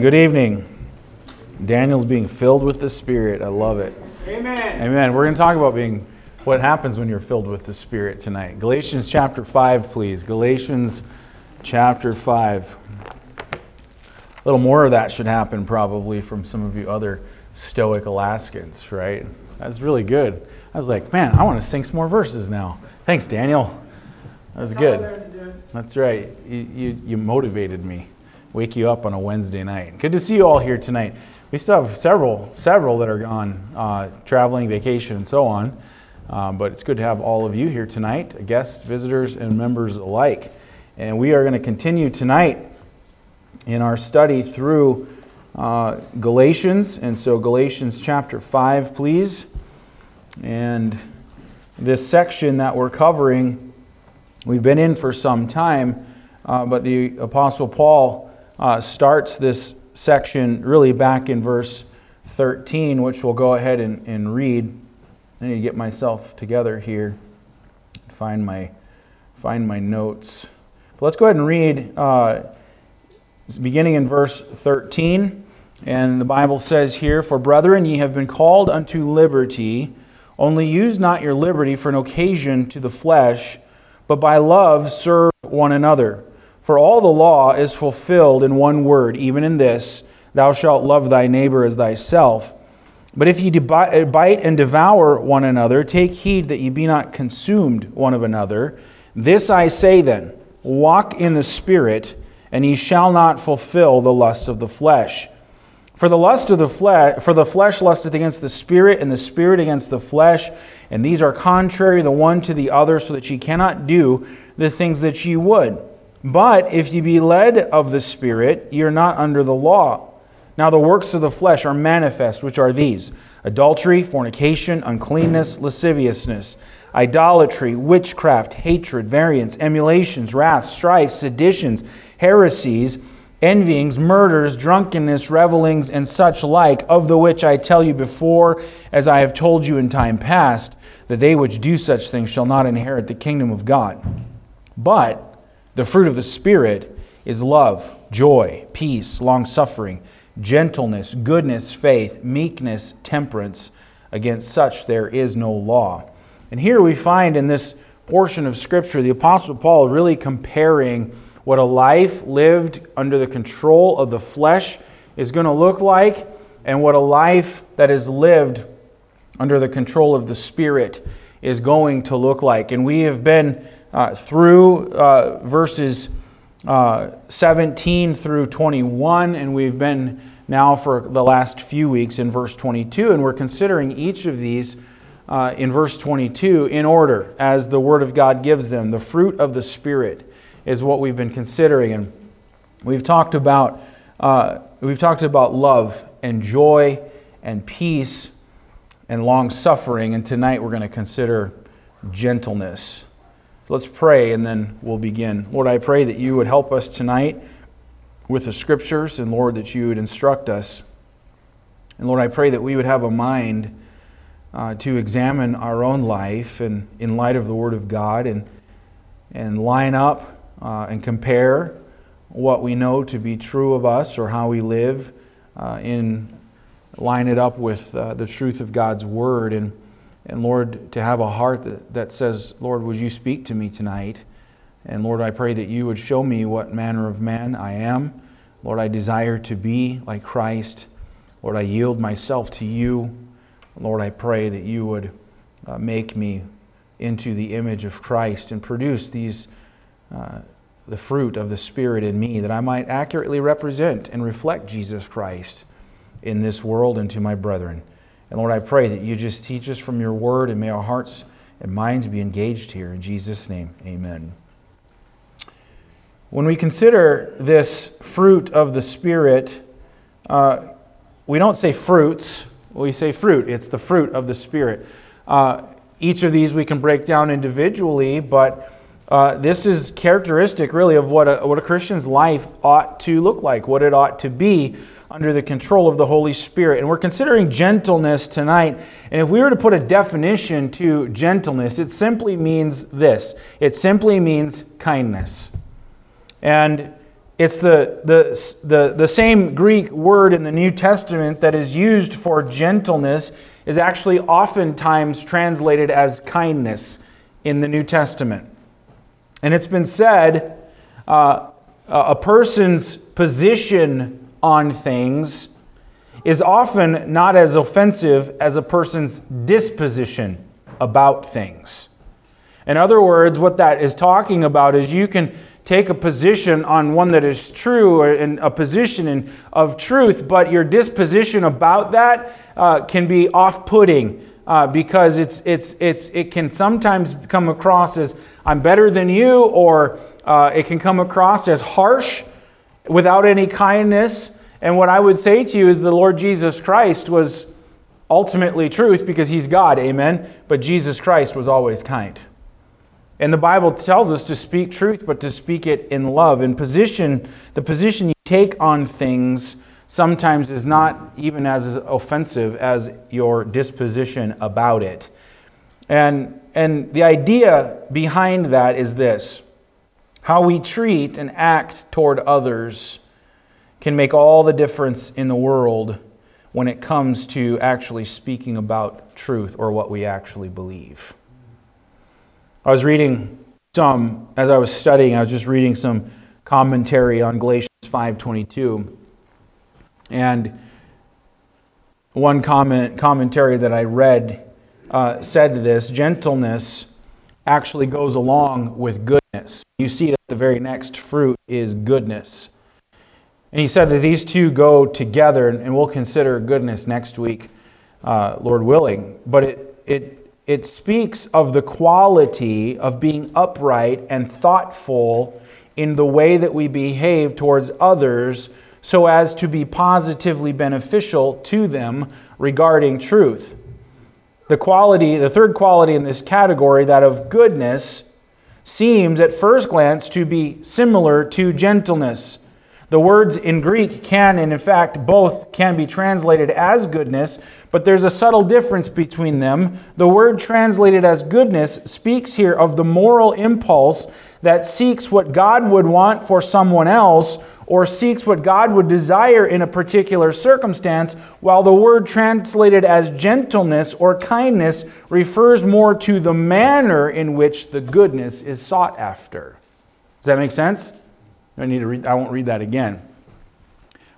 Good evening. Daniel's being filled with the Spirit. I love it. Amen. Amen. We're going to talk about being what happens when you're filled with the Spirit tonight. Galatians chapter 5, please. Galatians chapter 5. A little more of that should happen probably from some of you other stoic Alaskans, right? That's really good. I was like, man, I want to sing some more verses now. Thanks, Daniel. That was good. That's right. You, you, you motivated me wake you up on a Wednesday night. Good to see you all here tonight. We still have several, several that are on uh, traveling, vacation, and so on. Um, but it's good to have all of you here tonight, guests, visitors, and members alike. And we are going to continue tonight in our study through uh, Galatians. And so, Galatians chapter 5, please. And this section that we're covering, we've been in for some time, uh, but the Apostle Paul uh, starts this section really back in verse 13, which we'll go ahead and, and read. I need to get myself together here, find my, find my notes. But let's go ahead and read uh, beginning in verse 13. And the Bible says here, For brethren, ye have been called unto liberty, only use not your liberty for an occasion to the flesh, but by love serve one another. For all the law is fulfilled in one word, even in this Thou shalt love thy neighbor as thyself. But if ye eh, bite and devour one another, take heed that ye be not consumed one of another. This I say then walk in the Spirit, and ye shall not fulfill the lust of the flesh. For the lust of the flesh, for the flesh lusteth against the spirit, and the spirit against the flesh, and these are contrary the one to the other, so that ye cannot do the things that ye would. But if ye be led of the Spirit, ye are not under the law. Now the works of the flesh are manifest, which are these adultery, fornication, uncleanness, lasciviousness, idolatry, witchcraft, hatred, variance, emulations, wrath, strife, seditions, heresies, envyings, murders, drunkenness, revelings, and such like, of the which I tell you before, as I have told you in time past, that they which do such things shall not inherit the kingdom of God. But the fruit of the Spirit is love, joy, peace, long suffering, gentleness, goodness, faith, meekness, temperance. Against such there is no law. And here we find in this portion of Scripture the Apostle Paul really comparing what a life lived under the control of the flesh is going to look like and what a life that is lived under the control of the Spirit is going to look like. And we have been uh, through uh, verses uh, 17 through 21, and we've been now for the last few weeks in verse 22, and we're considering each of these uh, in verse 22 in order as the Word of God gives them. The fruit of the Spirit is what we've been considering, and we've talked about uh, we've talked about love and joy and peace and long suffering, and tonight we're going to consider gentleness. Let's pray and then we'll begin. Lord, I pray that you would help us tonight with the scriptures, and Lord, that you would instruct us. And Lord, I pray that we would have a mind uh, to examine our own life and in light of the Word of God and, and line up uh, and compare what we know to be true of us or how we live uh, in line it up with uh, the truth of God's Word. And and Lord, to have a heart that, that says, Lord, would you speak to me tonight? And Lord, I pray that you would show me what manner of man I am. Lord, I desire to be like Christ. Lord, I yield myself to you. Lord, I pray that you would uh, make me into the image of Christ and produce these, uh, the fruit of the Spirit in me, that I might accurately represent and reflect Jesus Christ in this world and to my brethren. And Lord, I pray that you just teach us from your word and may our hearts and minds be engaged here. In Jesus' name, amen. When we consider this fruit of the Spirit, uh, we don't say fruits, we say fruit. It's the fruit of the Spirit. Uh, each of these we can break down individually, but uh, this is characteristic really of what a, what a Christian's life ought to look like, what it ought to be under the control of the Holy Spirit. And we're considering gentleness tonight. And if we were to put a definition to gentleness, it simply means this it simply means kindness. And It's the, the, the, the same Greek word in the New Testament that is used for gentleness, is actually oftentimes translated as kindness in the New Testament. And it's been said uh, a person's position on things is often not as offensive as a person's disposition about things. In other words, what that is talking about is you can take a position on one that is true and a position in, of truth, but your disposition about that uh, can be off putting. Uh, because it's, it's, it's, it can sometimes come across as I'm better than you, or uh, it can come across as harsh without any kindness. And what I would say to you is the Lord Jesus Christ was ultimately truth because he's God, amen? But Jesus Christ was always kind. And the Bible tells us to speak truth, but to speak it in love. And position, the position you take on things sometimes is not even as offensive as your disposition about it. And, and the idea behind that is this how we treat and act toward others can make all the difference in the world when it comes to actually speaking about truth or what we actually believe. I was reading some as I was studying, I was just reading some commentary on Galatians 5:22. And one comment commentary that I read uh, said this, gentleness actually goes along with goodness. You see the very next fruit is goodness. And he said that these two go together, and we'll consider goodness next week, uh, Lord willing. But it, it it speaks of the quality of being upright and thoughtful in the way that we behave towards others so as to be positively beneficial to them regarding truth. The quality, the third quality in this category, that of goodness, seems at first glance to be similar to gentleness. The words in Greek can, and in fact, both can be translated as goodness, but there's a subtle difference between them. The word translated as goodness speaks here of the moral impulse that seeks what God would want for someone else or seeks what God would desire in a particular circumstance, while the word translated as gentleness or kindness refers more to the manner in which the goodness is sought after. Does that make sense? I need to read, I won't read that again.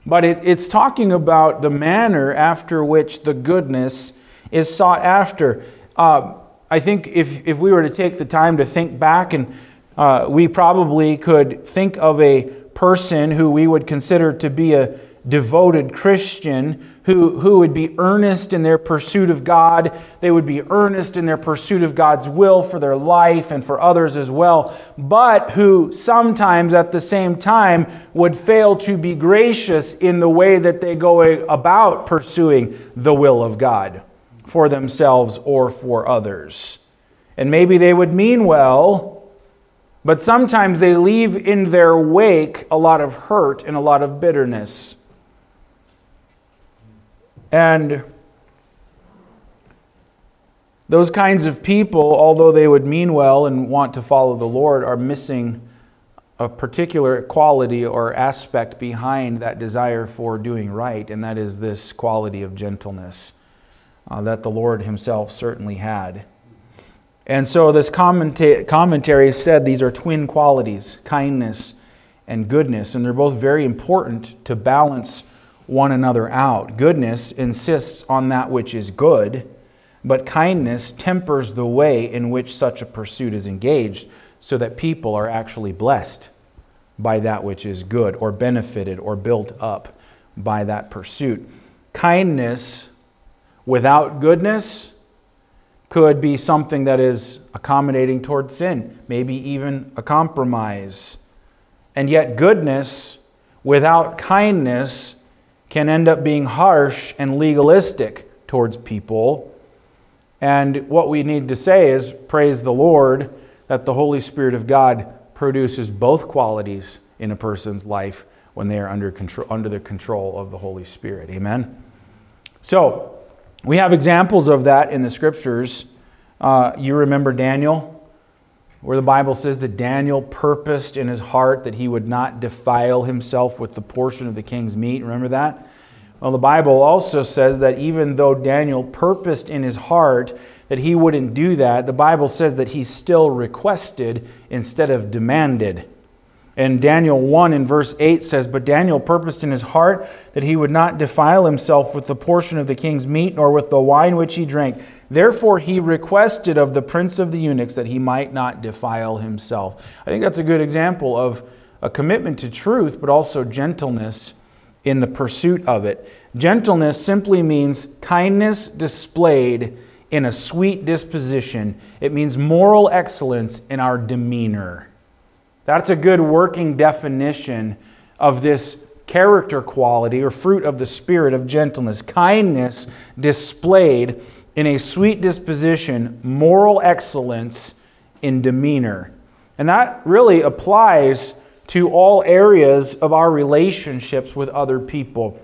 But it, it's talking about the manner after which the goodness is sought after. Uh, I think if, if we were to take the time to think back, and uh, we probably could think of a person who we would consider to be a devoted Christian who, who would be earnest in their pursuit of God. They would be earnest in their pursuit of God's will for their life and for others as well, but who sometimes at the same time would fail to be gracious in the way that they go about pursuing the will of God for themselves or for others. And maybe they would mean well. But sometimes they leave in their wake a lot of hurt and a lot of bitterness. And those kinds of people, although they would mean well and want to follow the Lord, are missing a particular quality or aspect behind that desire for doing right, and that is this quality of gentleness uh, that the Lord Himself certainly had. And so, this commenta- commentary said these are twin qualities kindness and goodness, and they're both very important to balance one another out. Goodness insists on that which is good, but kindness tempers the way in which such a pursuit is engaged so that people are actually blessed by that which is good or benefited or built up by that pursuit. Kindness without goodness could be something that is accommodating towards sin, maybe even a compromise. And yet, goodness without kindness can end up being harsh and legalistic towards people. And what we need to say is praise the Lord that the Holy Spirit of God produces both qualities in a person's life when they are under, control, under the control of the Holy Spirit. Amen? So, we have examples of that in the scriptures. Uh, you remember Daniel? where the Bible says that Daniel purposed in his heart that he would not defile himself with the portion of the king's meat. Remember that? Well, the Bible also says that even though Daniel purposed in his heart that he wouldn't do that, the Bible says that he still requested instead of demanded. And Daniel 1 in verse 8 says, But Daniel purposed in his heart that he would not defile himself with the portion of the king's meat, nor with the wine which he drank. Therefore he requested of the prince of the eunuchs that he might not defile himself. I think that's a good example of a commitment to truth, but also gentleness in the pursuit of it. Gentleness simply means kindness displayed in a sweet disposition, it means moral excellence in our demeanor. That's a good working definition of this character quality or fruit of the spirit of gentleness. Kindness displayed in a sweet disposition, moral excellence in demeanor. And that really applies to all areas of our relationships with other people.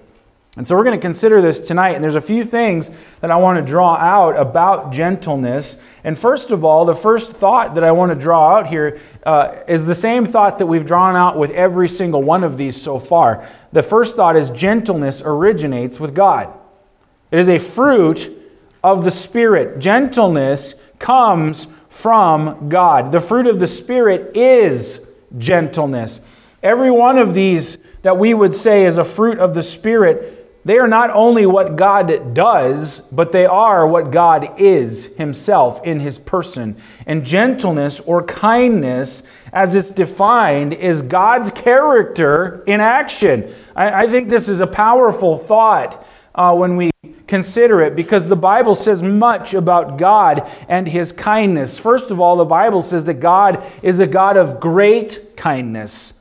And so we're going to consider this tonight. And there's a few things that I want to draw out about gentleness. And first of all, the first thought that I want to draw out here uh, is the same thought that we've drawn out with every single one of these so far. The first thought is gentleness originates with God, it is a fruit of the Spirit. Gentleness comes from God. The fruit of the Spirit is gentleness. Every one of these that we would say is a fruit of the Spirit they are not only what God does, but they are what God is Himself in His person. And gentleness or kindness, as it's defined, is God's character in action. I, I think this is a powerful thought uh, when we consider it because the Bible says much about God and His kindness. First of all, the Bible says that God is a God of great kindness.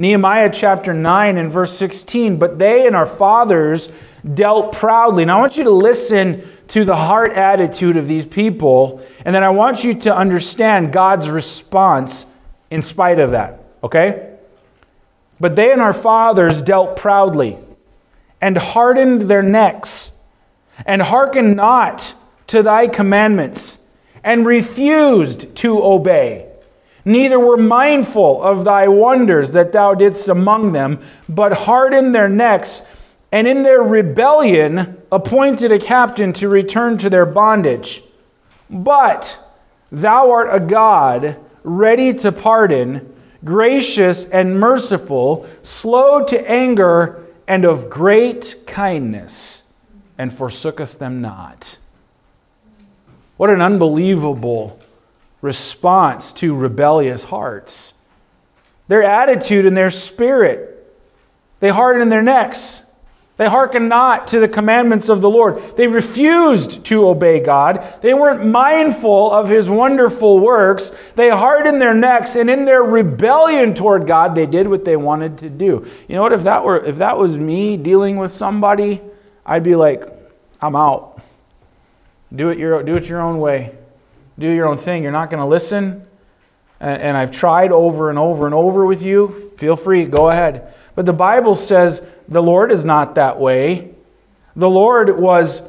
Nehemiah chapter 9 and verse 16, but they and our fathers dealt proudly. Now I want you to listen to the heart attitude of these people, and then I want you to understand God's response in spite of that, okay? But they and our fathers dealt proudly and hardened their necks and hearkened not to thy commandments and refused to obey neither were mindful of thy wonders that thou didst among them, but hardened their necks, and in their rebellion appointed a captain to return to their bondage. But thou art a God ready to pardon, gracious and merciful, slow to anger, and of great kindness, and forsookest them not. What an unbelievable response to rebellious hearts. Their attitude and their spirit, they harden their necks. They hearken not to the commandments of the Lord. They refused to obey God. They weren't mindful of His wonderful works. They hardened their necks, and in their rebellion toward God, they did what they wanted to do. You know what? If that were if that was me dealing with somebody, I'd be like, I'm out. Do it your do it your own way do your own thing. You're not going to listen. And I've tried over and over and over with you. Feel free, go ahead. But the Bible says the Lord is not that way. The Lord was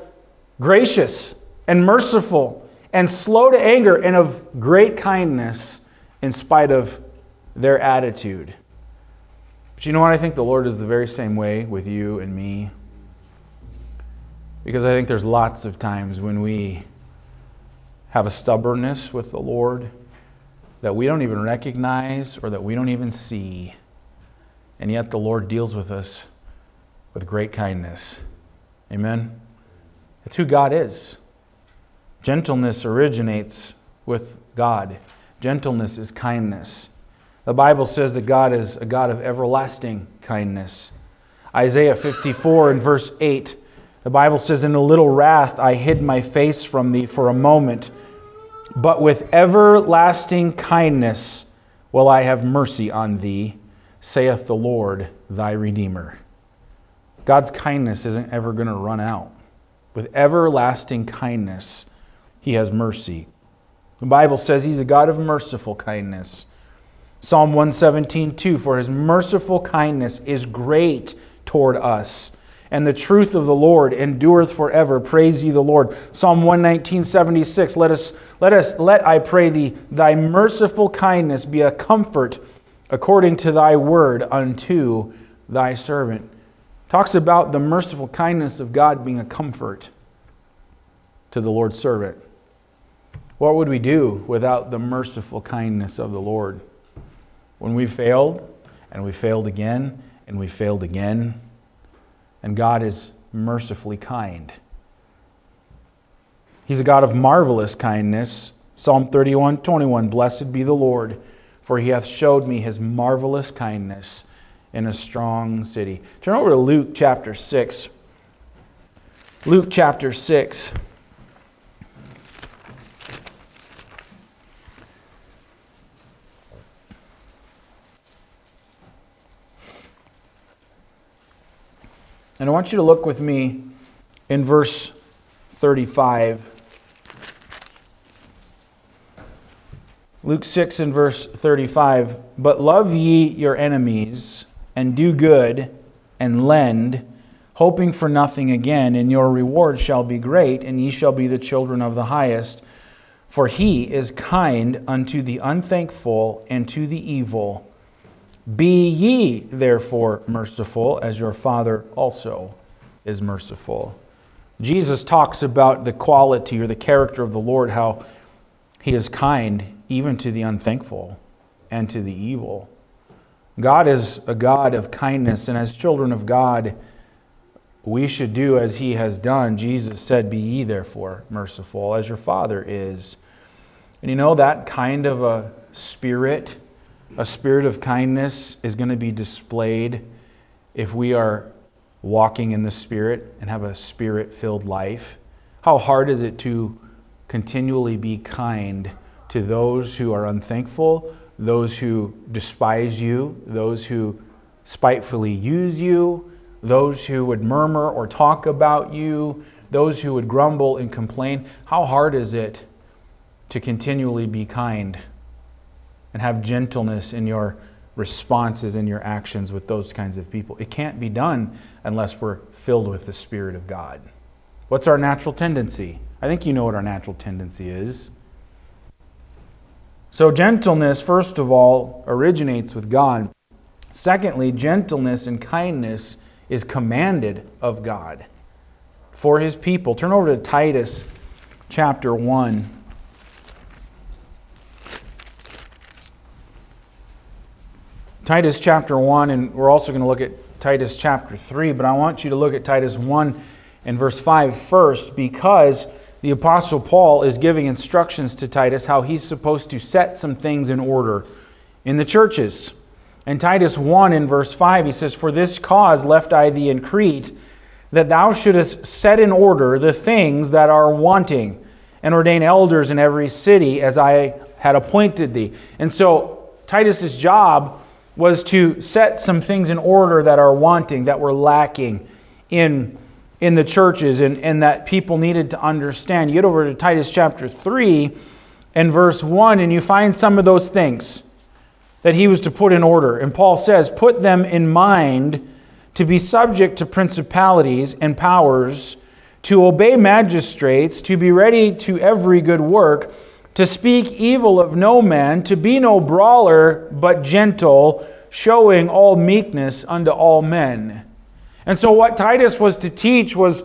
gracious and merciful and slow to anger and of great kindness in spite of their attitude. But you know what? I think the Lord is the very same way with you and me. Because I think there's lots of times when we have a stubbornness with the Lord that we don't even recognize or that we don't even see. And yet the Lord deals with us with great kindness. Amen? It's who God is. Gentleness originates with God, gentleness is kindness. The Bible says that God is a God of everlasting kindness. Isaiah 54 and verse 8, the Bible says, In a little wrath I hid my face from thee for a moment but with everlasting kindness will I have mercy on thee, saith the Lord thy Redeemer. God's kindness isn't ever going to run out. With everlasting kindness, he has mercy. The Bible says he's a God of merciful kindness. Psalm 117, 2 For his merciful kindness is great toward us, and the truth of the Lord endureth forever. Praise ye the Lord. Psalm 119, 76. Let us, let us, let I pray thee, thy merciful kindness be a comfort according to thy word unto thy servant. Talks about the merciful kindness of God being a comfort to the Lord's servant. What would we do without the merciful kindness of the Lord? When we failed, and we failed again, and we failed again, and God is mercifully kind. He's a God of marvelous kindness. Psalm 31 21 Blessed be the Lord, for he hath showed me his marvelous kindness in a strong city. Turn over to Luke chapter 6. Luke chapter 6. And I want you to look with me in verse 35. Luke 6 and verse 35. But love ye your enemies, and do good, and lend, hoping for nothing again, and your reward shall be great, and ye shall be the children of the highest. For he is kind unto the unthankful and to the evil. Be ye therefore merciful, as your Father also is merciful. Jesus talks about the quality or the character of the Lord, how he is kind even to the unthankful and to the evil. God is a God of kindness, and as children of God, we should do as he has done. Jesus said, Be ye therefore merciful, as your Father is. And you know, that kind of a spirit a spirit of kindness is going to be displayed if we are walking in the Spirit and have a spirit filled life. How hard is it to continually be kind to those who are unthankful, those who despise you, those who spitefully use you, those who would murmur or talk about you, those who would grumble and complain? How hard is it to continually be kind? And have gentleness in your responses and your actions with those kinds of people. It can't be done unless we're filled with the Spirit of God. What's our natural tendency? I think you know what our natural tendency is. So, gentleness, first of all, originates with God. Secondly, gentleness and kindness is commanded of God for his people. Turn over to Titus chapter 1. Titus chapter 1, and we're also going to look at Titus chapter 3, but I want you to look at Titus 1 and verse 5 first because the Apostle Paul is giving instructions to Titus how he's supposed to set some things in order in the churches. In Titus 1 in verse 5, he says, For this cause left I thee in Crete, that thou shouldest set in order the things that are wanting, and ordain elders in every city as I had appointed thee. And so Titus's job was to set some things in order that are wanting, that were lacking in, in the churches, and, and that people needed to understand. You get over to Titus chapter 3 and verse 1, and you find some of those things that he was to put in order. And Paul says, Put them in mind to be subject to principalities and powers, to obey magistrates, to be ready to every good work to speak evil of no man, to be no brawler, but gentle, showing all meekness unto all men. And so, what Titus was to teach was,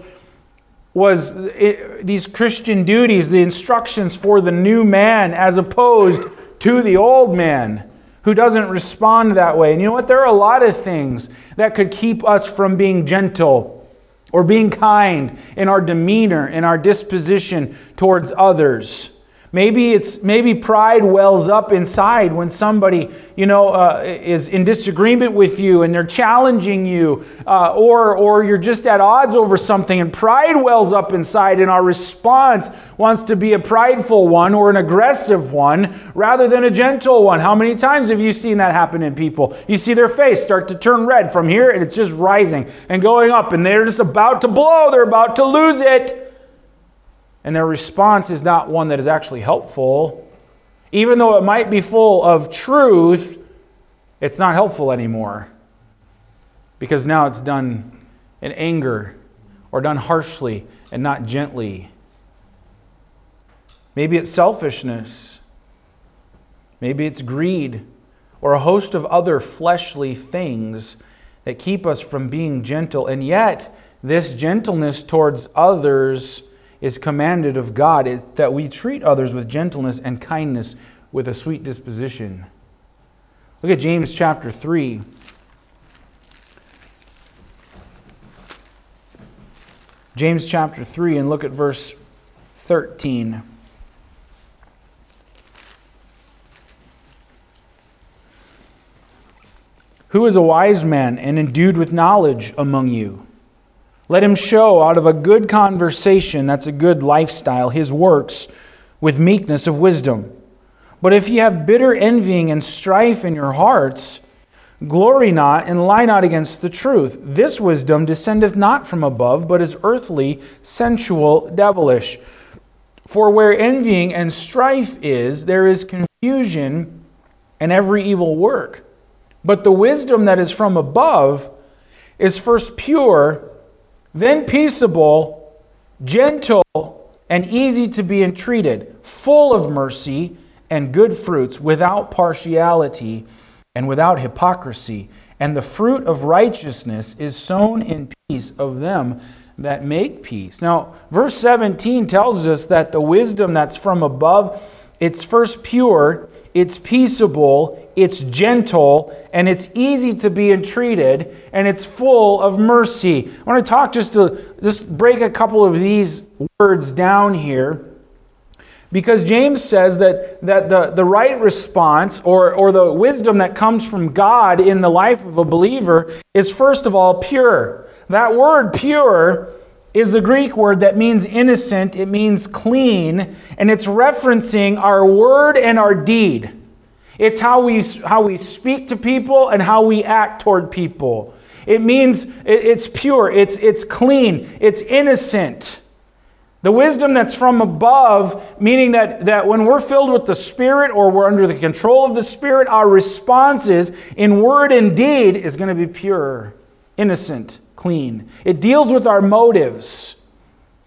was it, these Christian duties, the instructions for the new man, as opposed to the old man who doesn't respond that way. And you know what? There are a lot of things that could keep us from being gentle or being kind in our demeanor, in our disposition towards others. Maybe it's maybe pride wells up inside when somebody you know uh, is in disagreement with you and they're challenging you, uh, or or you're just at odds over something and pride wells up inside, and our response wants to be a prideful one or an aggressive one rather than a gentle one. How many times have you seen that happen in people? You see their face start to turn red from here, and it's just rising and going up, and they're just about to blow. They're about to lose it and their response is not one that is actually helpful. Even though it might be full of truth, it's not helpful anymore because now it's done in anger or done harshly and not gently. Maybe it's selfishness. Maybe it's greed or a host of other fleshly things that keep us from being gentle. And yet, this gentleness towards others is commanded of God it, that we treat others with gentleness and kindness with a sweet disposition. Look at James chapter 3. James chapter 3, and look at verse 13. Who is a wise man and endued with knowledge among you? Let him show out of a good conversation, that's a good lifestyle, his works with meekness of wisdom. But if you have bitter envying and strife in your hearts, glory not and lie not against the truth. This wisdom descendeth not from above, but is earthly, sensual, devilish. For where envying and strife is, there is confusion and every evil work. But the wisdom that is from above is first pure, then peaceable, gentle, and easy to be entreated, full of mercy and good fruits, without partiality and without hypocrisy. And the fruit of righteousness is sown in peace of them that make peace. Now, verse 17 tells us that the wisdom that's from above, it's first pure, it's peaceable, it's gentle, and it's easy to be entreated, and it's full of mercy. I want to talk just to just break a couple of these words down here. Because James says that, that the, the right response or, or the wisdom that comes from God in the life of a believer is, first of all, pure. That word pure is a Greek word that means innocent, it means clean, and it's referencing our word and our deed. It's how we, how we speak to people and how we act toward people. It means it's pure, it's, it's clean, it's innocent. The wisdom that's from above, meaning that, that when we're filled with the Spirit or we're under the control of the Spirit, our responses in word and deed is going to be pure, innocent clean. It deals with our motives.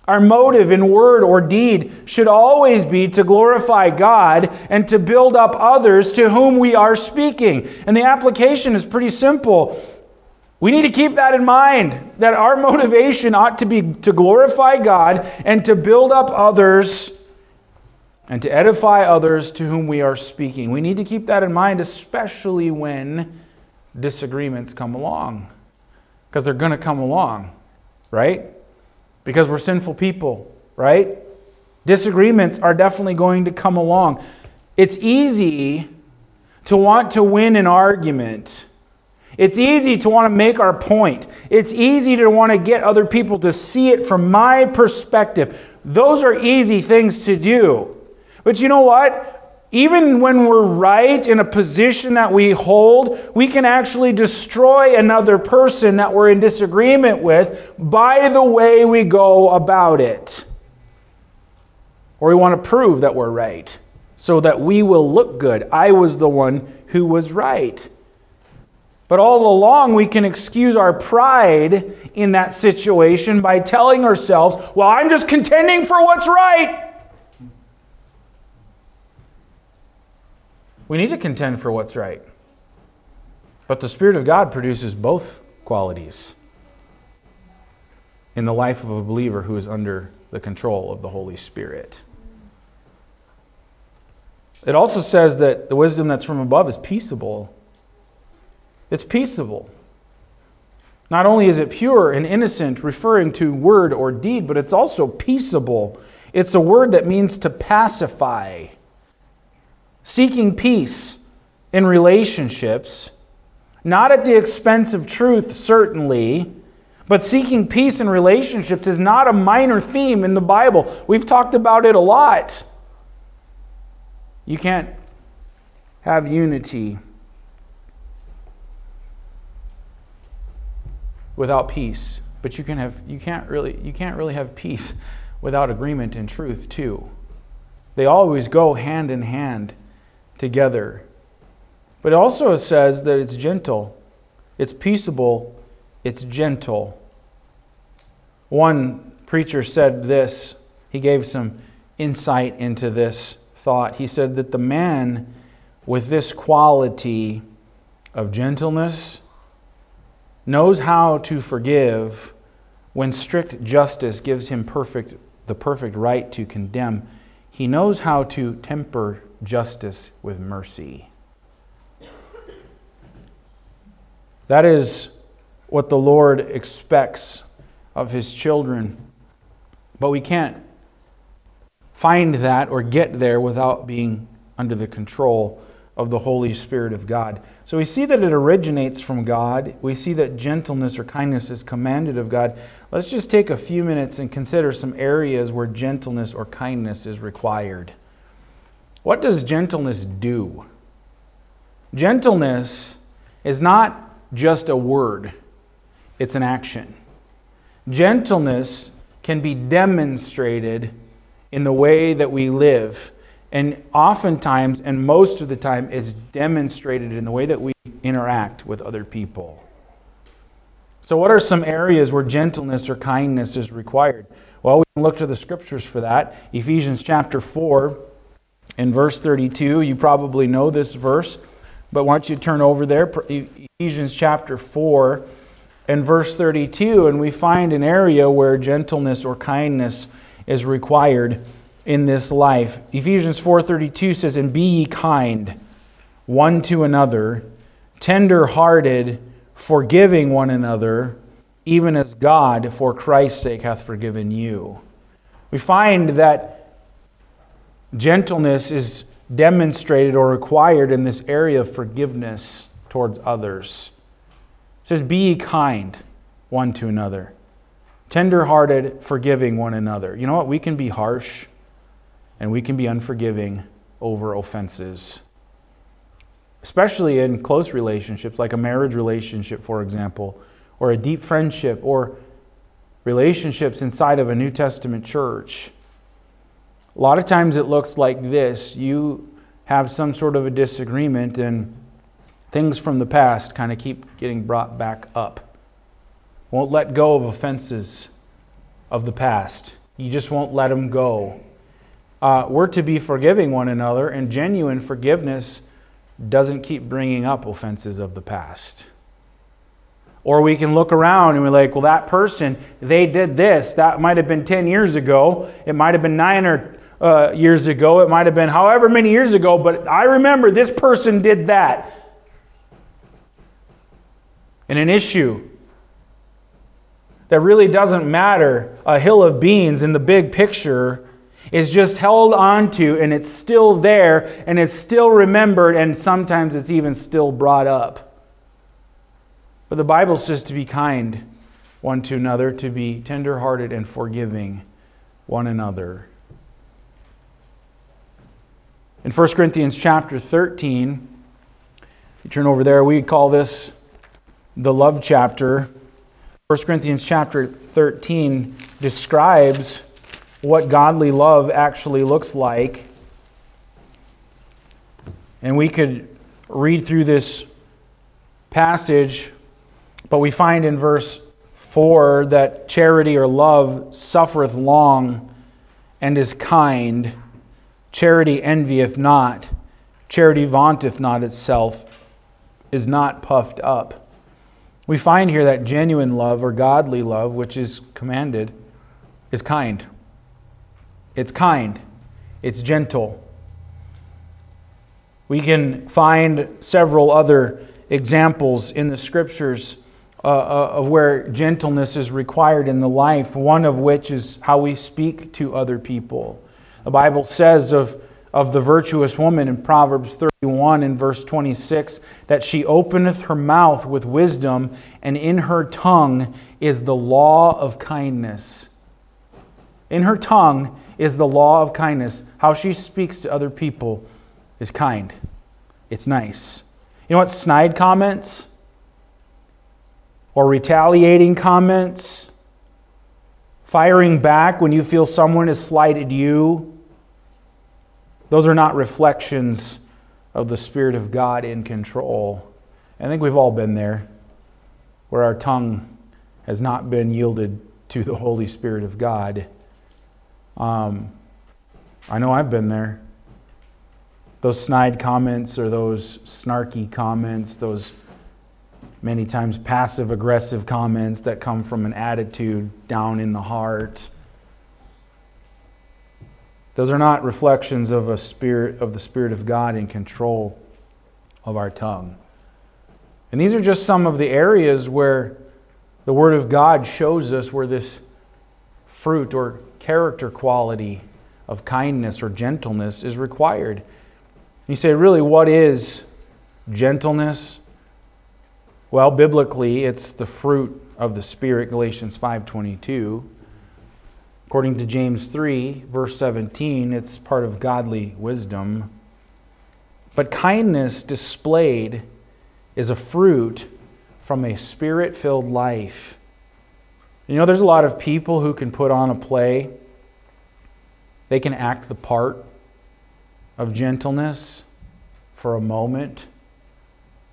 Our motive in word or deed should always be to glorify God and to build up others to whom we are speaking. And the application is pretty simple. We need to keep that in mind that our motivation ought to be to glorify God and to build up others and to edify others to whom we are speaking. We need to keep that in mind, especially when disagreements come along because they're going to come along, right? Because we're sinful people, right? Disagreements are definitely going to come along. It's easy to want to win an argument. It's easy to want to make our point. It's easy to want to get other people to see it from my perspective. Those are easy things to do. But you know what? Even when we're right in a position that we hold, we can actually destroy another person that we're in disagreement with by the way we go about it. Or we want to prove that we're right so that we will look good. I was the one who was right. But all along, we can excuse our pride in that situation by telling ourselves, well, I'm just contending for what's right. We need to contend for what's right. But the Spirit of God produces both qualities in the life of a believer who is under the control of the Holy Spirit. It also says that the wisdom that's from above is peaceable. It's peaceable. Not only is it pure and innocent, referring to word or deed, but it's also peaceable. It's a word that means to pacify seeking peace in relationships, not at the expense of truth, certainly, but seeking peace in relationships is not a minor theme in the Bible. We've talked about it a lot. You can't have unity without peace, but you can have you can't really you can't really have peace without agreement and truth too. They always go hand in hand together. But it also says that it's gentle, it's peaceable, it's gentle. One preacher said this, he gave some insight into this thought. He said that the man with this quality of gentleness knows how to forgive when strict justice gives him perfect, the perfect right to condemn. He knows how to temper justice with mercy. That is what the Lord expects of his children. But we can't find that or get there without being under the control of the Holy Spirit of God. So we see that it originates from God. We see that gentleness or kindness is commanded of God. Let's just take a few minutes and consider some areas where gentleness or kindness is required. What does gentleness do? Gentleness is not just a word, it's an action. Gentleness can be demonstrated in the way that we live. And oftentimes, and most of the time, it's demonstrated in the way that we interact with other people. So, what are some areas where gentleness or kindness is required? Well, we can look to the scriptures for that. Ephesians chapter 4 and verse 32. You probably know this verse, but why don't you turn over there? Ephesians chapter 4 and verse 32, and we find an area where gentleness or kindness is required in this life. Ephesians 4:32 says, "And be ye kind one to another, tender-hearted, forgiving one another, even as God for Christ's sake hath forgiven you." We find that gentleness is demonstrated or required in this area of forgiveness towards others. It says, Be kind one to another, tender-hearted, forgiving one another. You know what? We can be harsh and we can be unforgiving over offenses. Especially in close relationships, like a marriage relationship, for example, or a deep friendship, or relationships inside of a New Testament church. A lot of times it looks like this you have some sort of a disagreement, and things from the past kind of keep getting brought back up. Won't let go of offenses of the past. You just won't let them go. Uh, we're to be forgiving one another, and genuine forgiveness doesn't keep bringing up offenses of the past. Or we can look around and we're like, well, that person, they did this. That might have been 10 years ago. It might have been nine or uh, years ago. It might have been however many years ago, but I remember this person did that. And an issue that really doesn't matter, a hill of beans in the big picture, is just held onto and it's still there and it's still remembered and sometimes it's even still brought up. But the Bible says to be kind one to another, to be tenderhearted and forgiving one another. In 1 Corinthians chapter 13, if you turn over there, we call this the love chapter. 1 Corinthians chapter 13 describes what godly love actually looks like. And we could read through this passage, but we find in verse 4 that charity or love suffereth long and is kind. Charity envieth not. Charity vaunteth not itself, is not puffed up. We find here that genuine love or godly love, which is commanded, is kind. It's kind, it's gentle. We can find several other examples in the scriptures uh, uh, of where gentleness is required in the life, one of which is how we speak to other people. The Bible says of, of the virtuous woman in Proverbs 31 and verse 26 that she openeth her mouth with wisdom, and in her tongue is the law of kindness. In her tongue is the law of kindness. How she speaks to other people is kind, it's nice. You know what snide comments? Or retaliating comments? Firing back when you feel someone has slighted you? Those are not reflections of the Spirit of God in control. I think we've all been there where our tongue has not been yielded to the Holy Spirit of God. Um, I know I've been there. Those snide comments or those snarky comments, those many times passive aggressive comments that come from an attitude down in the heart. Those are not reflections of a spirit of the spirit of God in control of our tongue. And these are just some of the areas where the word of God shows us where this fruit or character quality of kindness or gentleness is required. You say, really, what is gentleness? Well, biblically, it's the fruit of the Spirit, Galatians 5.22. According to James 3, verse 17, it's part of godly wisdom. But kindness displayed is a fruit from a spirit filled life. You know, there's a lot of people who can put on a play, they can act the part of gentleness for a moment.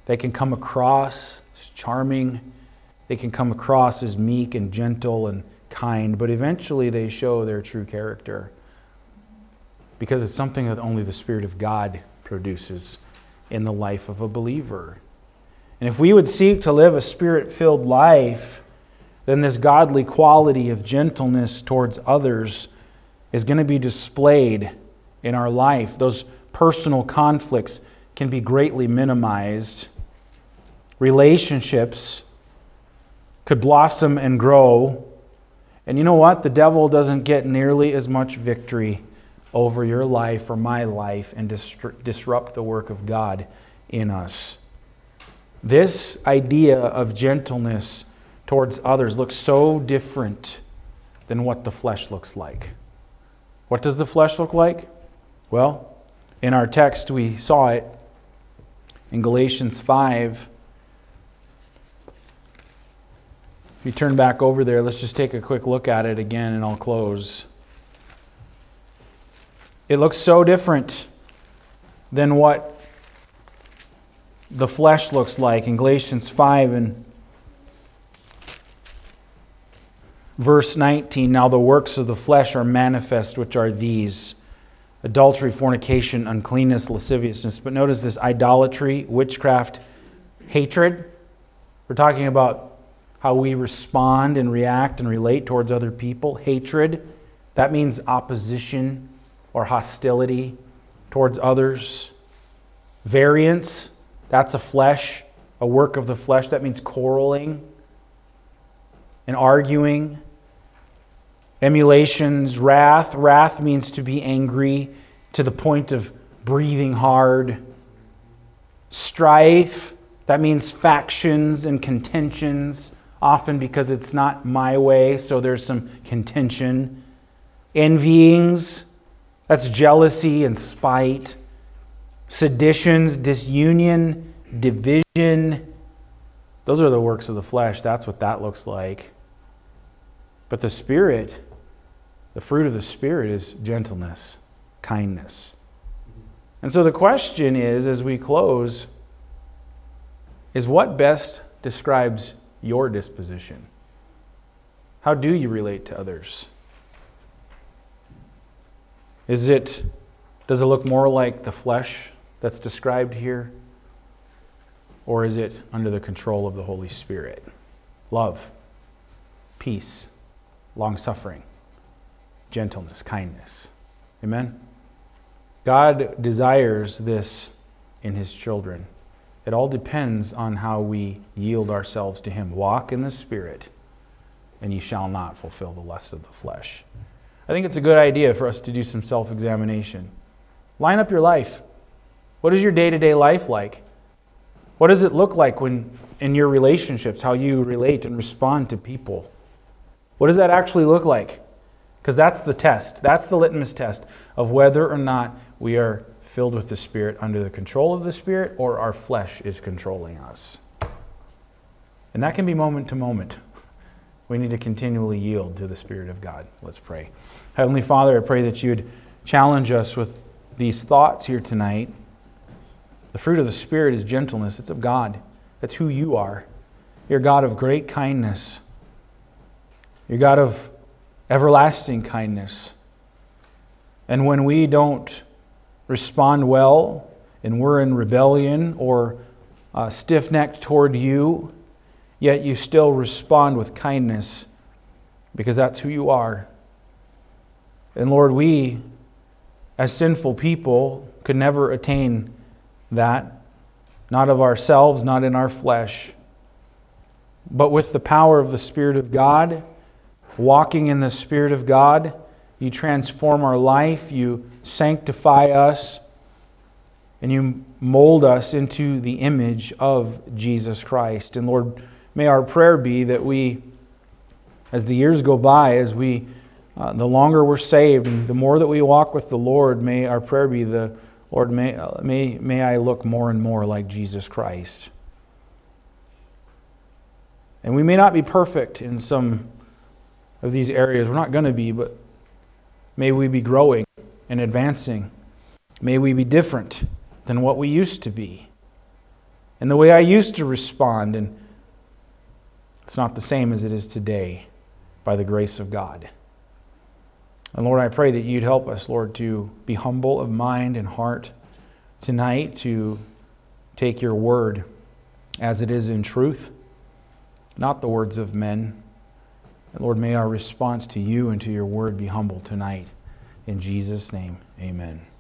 They can come across as charming. They can come across as meek and gentle and kind, but eventually they show their true character because it's something that only the Spirit of God produces in the life of a believer. And if we would seek to live a spirit filled life, then this godly quality of gentleness towards others is going to be displayed in our life. Those personal conflicts can be greatly minimized relationships could blossom and grow. And you know what? The devil doesn't get nearly as much victory over your life or my life and disrupt the work of God in us. This idea of gentleness towards others looks so different than what the flesh looks like. What does the flesh look like? Well, in our text, we saw it in Galatians 5 you turn back over there, let's just take a quick look at it again and I'll close. It looks so different than what the flesh looks like in Galatians 5 and verse 19. Now the works of the flesh are manifest, which are these adultery, fornication, uncleanness, lasciviousness. But notice this idolatry, witchcraft, hatred. We're talking about how we respond and react and relate towards other people. Hatred, that means opposition or hostility towards others. Variance, that's a flesh, a work of the flesh. That means quarreling and arguing. Emulations, wrath. Wrath means to be angry to the point of breathing hard. Strife, that means factions and contentions often because it's not my way, so there's some contention. Envyings, that's jealousy and spite. Seditions, disunion, division. Those are the works of the flesh. That's what that looks like. But the Spirit, the fruit of the Spirit is gentleness, kindness. And so the question is, as we close, is what best describes your disposition? How do you relate to others? Is it does it look more like the flesh that's described here? Or is it under the control of the Holy Spirit? Love, peace, long suffering, gentleness, kindness. Amen? God desires this in His children. It all depends on how we yield ourselves to Him. Walk in the Spirit, and ye shall not fulfill the lusts of the flesh. I think it's a good idea for us to do some self examination. Line up your life. What is your day to day life like? What does it look like when in your relationships, how you relate and respond to people? What does that actually look like? Because that's the test. That's the litmus test of whether or not we are filled with the Spirit under the control of the Spirit or our flesh is controlling us. And that can be moment to moment. We need to continually yield to the Spirit of God. Let's pray. Heavenly Father, I pray that you'd challenge us with these thoughts here tonight. The fruit of the Spirit is gentleness, it's of God. That's who you are. You're God of great kindness. You're God of everlasting kindness. And when we don't respond well and we're in rebellion or uh, stiff necked toward you, yet you still respond with kindness because that's who you are. And Lord, we, as sinful people, could never attain that, not of ourselves, not in our flesh, but with the power of the Spirit of God, walking in the Spirit of God, you transform our life, you sanctify us, and you mold us into the image of Jesus Christ. And Lord, may our prayer be that we, as the years go by, as we, uh, the longer we're saved, and the more that we walk with the Lord, may our prayer be the Lord, may, uh, may, may I look more and more like Jesus Christ. And we may not be perfect in some of these areas. We're not going to be, but may we be growing and advancing. May we be different than what we used to be. And the way I used to respond, and it's not the same as it is today by the grace of God. And Lord, I pray that you'd help us, Lord, to be humble of mind and heart tonight, to take your word as it is in truth, not the words of men. Lord, may our response to you and to your word be humble tonight. In Jesus' name, amen.